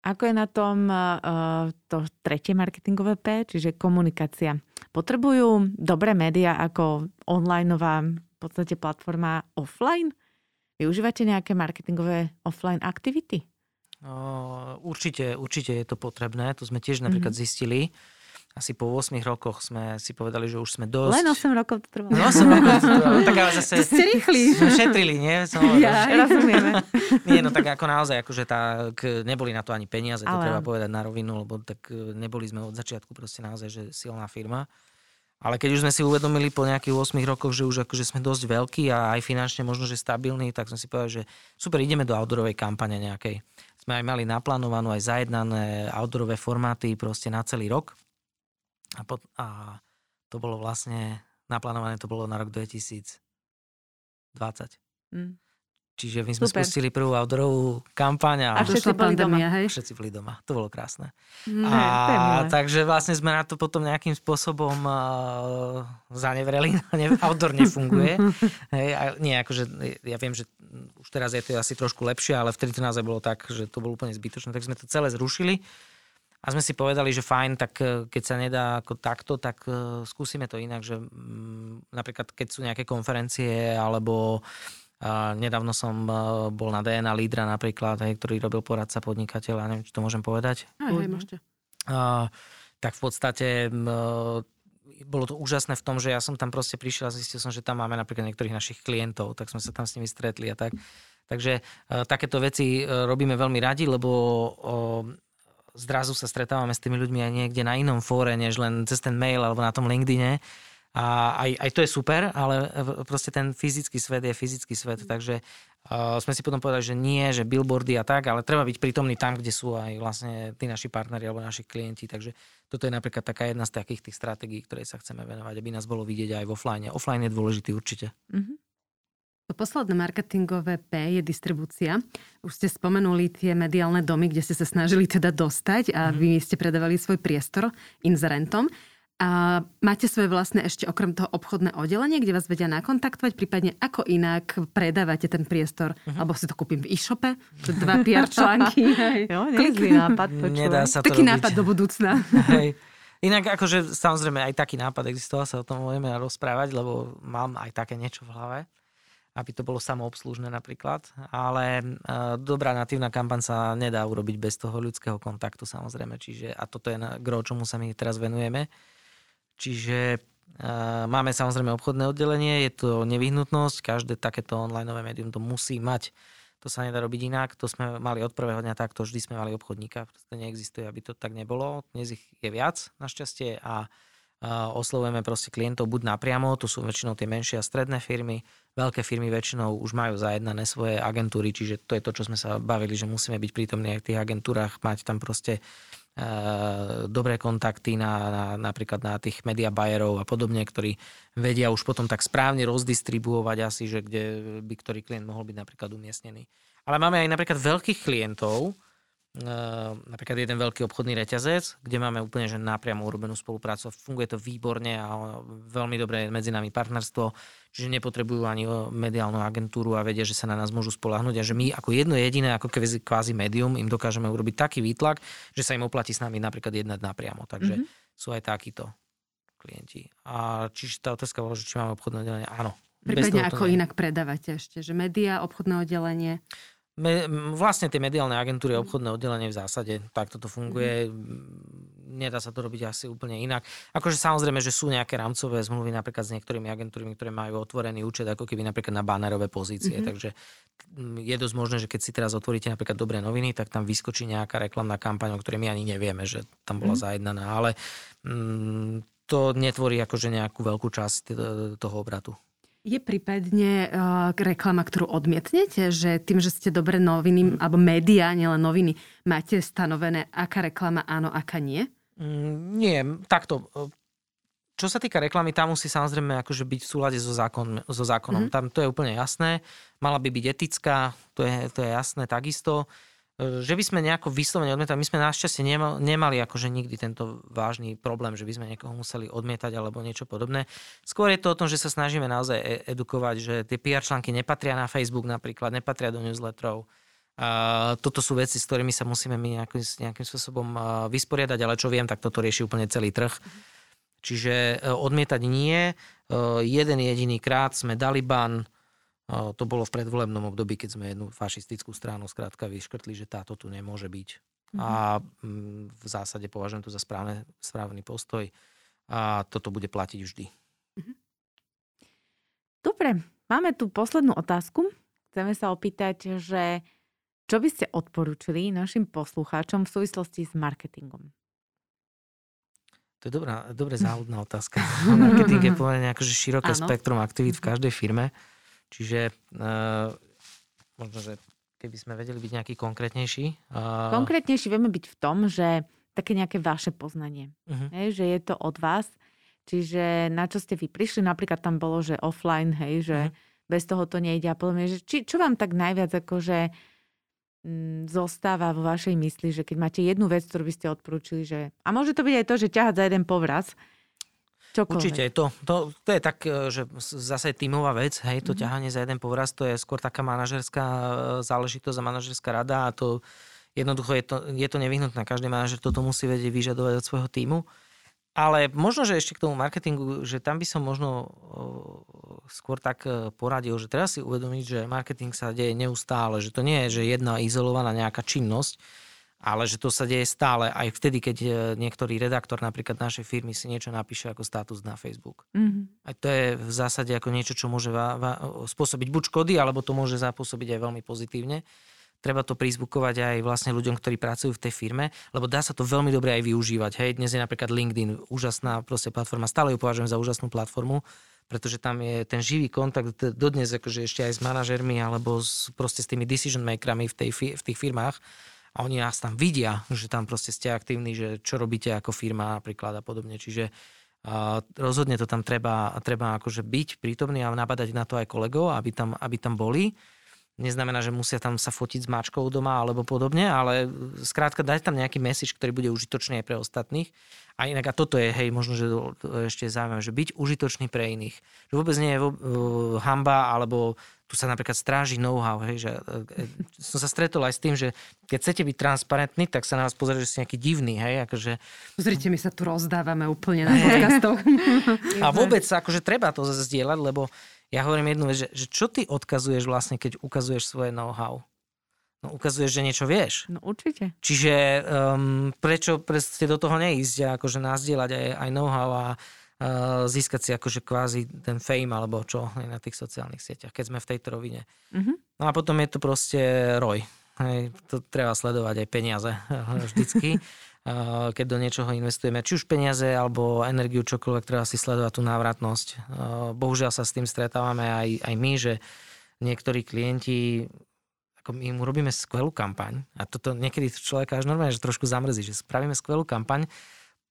Ako je na tom uh, to tretie marketingové P, čiže komunikácia? Potrebujú dobré médiá ako onlineová v podstate platforma offline? Využívate nejaké marketingové offline aktivity? Uh, určite, určite je to potrebné. To sme tiež napríklad mm-hmm. zistili asi po 8 rokoch sme si povedali, že už sme dosť... Len 8 rokov to trvalo. No 8 rokov to trvalo. *laughs* Tak ale zase... To ste rýchli. Sme šetrili, nie? Som *laughs* ja, že... rozumieme. *laughs* Nie, no tak ako naozaj, akože tá, neboli na to ani peniaze, to ale... treba povedať na rovinu, lebo tak e, neboli sme od začiatku proste naozaj, že silná firma. Ale keď už sme si uvedomili po nejakých 8 rokoch, že už akože sme dosť veľkí a aj finančne možno, že stabilní, tak som si povedal, že super, ideme do outdoorovej kampane nejakej. Sme aj mali naplánovanú, aj zajednané outdoorové formáty proste na celý rok a, pot, a to bolo vlastne, naplánované to bolo na rok 2020. Mm. Čiže my sme Super. spustili prvú outdoorovú kampaň a, a všetci boli doma. Hej? Všetci boli doma. To bolo krásne. Mm, a takže vlastne sme na to potom nejakým spôsobom uh, zanevreli. *laughs* Outdoor nefunguje. *laughs* hej, a nie, akože ja viem, že už teraz je to asi trošku lepšie, ale vtedy to naozaj bolo tak, že to bolo úplne zbytočné. Tak sme to celé zrušili a sme si povedali, že fajn, tak e, keď sa nedá ako takto, tak uh, skúsime to inak, že um, napríklad keď sú nejaké konferencie alebo uh, nedávno som uh, bol na DNA Lídra napríklad, hej, ktorý robil poradca podnikateľa, neviem, či to môžem povedať. Aj, hej, môžete. Uh, tak v podstate uh, bolo to úžasné v tom, že ja som tam proste prišiel a zistil som, že tam máme napríklad niektorých našich klientov, tak sme sa tam s nimi stretli a tak. Takže uh, takéto veci robíme veľmi radi, lebo zrazu sa stretávame s tými ľuďmi aj niekde na inom fóre, než len cez ten mail alebo na tom LinkedIne. A aj, aj to je super, ale proste ten fyzický svet je fyzický svet, mm. takže uh, sme si potom povedali, že nie, že billboardy a tak, ale treba byť prítomný tam, kde sú aj vlastne tí naši partneri alebo naši klienti, takže toto je napríklad taká jedna z takých tých stratégií, ktorej sa chceme venovať, aby nás bolo vidieť aj v offline. Offline je dôležitý určite. Mm-hmm. To posledné marketingové P je distribúcia. Už ste spomenuli tie mediálne domy, kde ste sa snažili teda dostať a mm. vy ste predávali svoj priestor inzerentom. A máte svoje vlastné ešte okrem toho obchodné oddelenie, kde vás vedia nakontaktovať, prípadne ako inak predávate ten priestor? Uh-huh. Alebo si to kúpim v e-shope? Dva PR články. *laughs* jo, nápad. Nedá sa to Taký robiť. nápad do budúcna. *laughs* Hej. Inak akože samozrejme aj taký nápad existoval, sa o tom môžeme rozprávať, lebo mám aj také niečo v hlave aby to bolo samoobslužné napríklad. Ale e, dobrá natívna kampaň sa nedá urobiť bez toho ľudského kontaktu samozrejme. Čiže, a toto je na gro, čomu sa my teraz venujeme. Čiže e, máme samozrejme obchodné oddelenie, je to nevyhnutnosť, každé takéto online médium to musí mať. To sa nedá robiť inak, to sme mali od prvého dňa takto, vždy sme mali obchodníka, to neexistuje, aby to tak nebolo. Dnes ich je viac našťastie a oslovujeme proste klientov buď napriamo, to sú väčšinou tie menšie a stredné firmy, veľké firmy väčšinou už majú zajednané svoje agentúry, čiže to je to, čo sme sa bavili, že musíme byť prítomní aj v tých agentúrach, mať tam proste dobré kontakty na, na, napríklad na tých media buyerov a podobne, ktorí vedia už potom tak správne rozdistribuovať asi, že kde by ktorý klient mohol byť napríklad umiestnený. Ale máme aj napríklad veľkých klientov, napríklad jeden veľký obchodný reťazec, kde máme úplne že napriamo urobenú spoluprácu. Funguje to výborne a veľmi dobré je medzi nami partnerstvo, čiže nepotrebujú ani mediálnu agentúru a vedia, že sa na nás môžu spolahnuť a že my ako jedno jediné, ako kvázi médium, im dokážeme urobiť taký výtlak, že sa im oplatí s nami napríklad jednať napriamo. Takže mm-hmm. sú aj takíto klienti. A čiže tá otázka bola, že či máme obchodné oddelenie, áno. Prípadne ako nie. inak predávate ešte, že média, obchodné oddelenie? Me, vlastne tie mediálne agentúry, obchodné oddelenie v zásade, tak toto funguje. Nedá sa to robiť asi úplne inak. Akože samozrejme, že sú nejaké rámcové zmluvy napríklad s niektorými agentúrami, ktoré majú otvorený účet ako keby napríklad na banerové pozície. Mm-hmm. Takže je dosť možné, že keď si teraz otvoríte napríklad dobré noviny, tak tam vyskočí nejaká reklamná kampaň, o ktorej my ani nevieme, že tam bola mm-hmm. zajednaná. Ale mm, to netvorí akože nejakú veľkú časť toho obratu. Je prípadne uh, reklama, ktorú odmietnete, že tým, že ste dobré noviny, mm. alebo médiá, nielen noviny, máte stanovené, aká reklama áno, aká nie? Mm, nie, takto. Čo sa týka reklamy, tam musí samozrejme akože byť v súlade so, zákon, so zákonom. Mm-hmm. Tam to je úplne jasné. Mala by byť etická, to je, to je jasné takisto. E, že by sme nejako vyslovene odmietali, my sme našťastie nemali akože nikdy tento vážny problém, že by sme niekoho museli odmietať alebo niečo podobné. Skôr je to o tom, že sa snažíme naozaj e- edukovať, že tie PR články nepatria na Facebook napríklad, nepatria do newsletterov. A toto sú veci, s ktorými sa musíme my nejakým, nejakým spôsobom vysporiadať, ale čo viem, tak toto rieši úplne celý trh. Čiže e, odmietať nie. Jeden jediný krát sme dali ban, to bolo v predvolebnom období, keď sme jednu fašistickú stranu skrátka vyškrtli, že táto tu nemôže byť. Mm-hmm. A mm, v zásade považujem to za správne, správny postoj a toto bude platiť vždy. Mm-hmm. Dobre, máme tu poslednú otázku. Chceme sa opýtať, že čo by ste odporúčili našim poslucháčom v súvislosti s marketingom? To je dobrá, dobre záhodná *laughs* otázka. *laughs* Marketing je povedané akože široké ano. spektrum aktivít v každej firme. Čiže uh, možno, že keby sme vedeli byť nejaký konkrétnejší. Uh... Konkrétnejší vieme byť v tom, že také nejaké vaše poznanie. Uh-huh. Hej, že je to od vás. Čiže na čo ste vy prišli, napríklad tam bolo, že offline, hej, že uh-huh. bez toho to nejde a podobne. Že či, čo vám tak najviac akože m, mm, zostáva vo vašej mysli, že keď máte jednu vec, ktorú by ste odporúčili, že... A môže to byť aj to, že ťahať za jeden povraz, Čokoľvek. Určite, to, to, to je tak, e, že zase tímová vec, hej, to mm-hmm. ťahanie za jeden povraz, to je skôr taká manažerská e, záležitosť a manažerská rada a to jednoducho je to, je to nevyhnutné. Každý manažer toto musí vedieť vyžadovať od svojho týmu. Ale možno, že ešte k tomu marketingu, že tam by som možno skôr tak e, poradil, že teraz si uvedomiť, že marketing sa deje neustále, že to nie je, že jedna izolovaná nejaká činnosť, ale že to sa deje stále, aj vtedy, keď e, niektorý redaktor napríklad našej firmy si niečo napíše ako status na Facebook. Mm-hmm. Aj to je v zásade ako niečo, čo môže va- va- spôsobiť buď škody, alebo to môže zapôsobiť aj veľmi pozitívne. Treba to prizvukovať aj vlastne ľuďom, ktorí pracujú v tej firme, lebo dá sa to veľmi dobre aj využívať. Hej, dnes je napríklad LinkedIn úžasná proste platforma, stále ju považujem za úžasnú platformu, pretože tam je ten živý kontakt dodnes akože ešte aj s manažermi alebo s, proste s tými decision makerami v, tej, v tých firmách a oni nás tam vidia, že tam proste ste aktívni, že čo robíte ako firma napríklad a podobne. Čiže a rozhodne to tam treba, treba akože byť prítomný a nabadať na to aj kolegov, aby tam, aby tam boli. Neznamená, že musia tam sa fotiť s mačkou doma alebo podobne, ale skrátka dať tam nejaký message, ktorý bude užitočný aj pre ostatných. A inak, a toto je, hej, možno, že ešte zaujímavé, že byť užitočný pre iných. Že vôbec nie je hamba alebo tu sa napríklad stráži know-how, hej, že e, e, som sa stretol aj s tým, že keď chcete byť transparentní, tak sa na vás pozrie, že ste nejaký divný, hej, akože... Pozrite, my sa tu rozdávame úplne na podcastoch. A vôbec akože treba to zdieľať, lebo ja hovorím jednu vec, že, že čo ty odkazuješ vlastne, keď ukazuješ svoje know-how? No ukazuješ, že niečo vieš. No určite. Čiže um, prečo ste do toho neísť a akože nazdieľať aj, aj know-how a získať si akože kvázi ten fame alebo čo na tých sociálnych sieťach, keď sme v tejto rovine. Mm-hmm. No a potom je to proste roj. Hej, to treba sledovať aj peniaze *laughs* vždycky. keď do niečoho investujeme, či už peniaze alebo energiu, čokoľvek, treba si sledovať tú návratnosť. Bohužiaľ sa s tým stretávame aj, aj my, že niektorí klienti ako my mu robíme skvelú kampaň a toto niekedy človeka až normálne, že trošku zamrzí, že spravíme skvelú kampaň,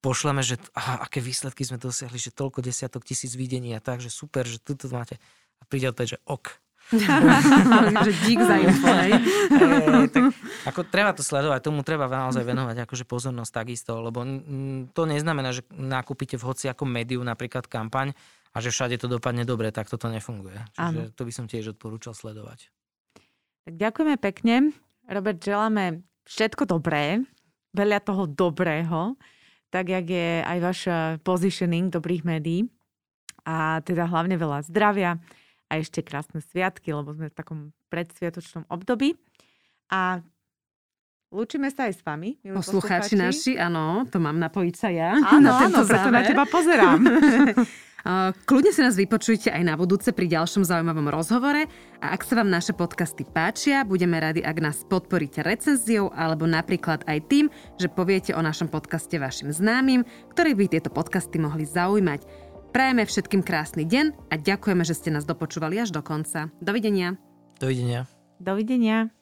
pošleme, že aha, aké výsledky sme dosiahli, že toľko desiatok tisíc videní a tak, že super, že tu máte. A príde odpoveď, že ok. *laughs* že dík za info, *laughs* hej. tak, ako treba to sledovať, tomu treba naozaj venovať akože pozornosť takisto, lebo to neznamená, že nakúpite v hociakom médiu napríklad kampaň a že všade to dopadne dobre, tak toto nefunguje. Čiže ano. to by som tiež odporúčal sledovať. Tak ďakujeme pekne. Robert, želáme všetko dobré, veľa toho dobrého, tak jak je aj váš positioning dobrých médií a teda hlavne veľa zdravia a ešte krásne sviatky, lebo sme v takom predsviatočnom období. A Lúčime sa aj s vami, Poslucháči naši, áno, to mám napojiť sa ja. Áno, na áno, preto na teba pozerám. *laughs* Kľudne si nás vypočujte aj na budúce pri ďalšom zaujímavom rozhovore a ak sa vám naše podcasty páčia, budeme radi, ak nás podporíte recenziou alebo napríklad aj tým, že poviete o našom podcaste vašim známym, ktorých by tieto podcasty mohli zaujímať. Prajeme všetkým krásny deň a ďakujeme, že ste nás dopočúvali až do konca. Dovidenia. Dovidenia. Dovidenia.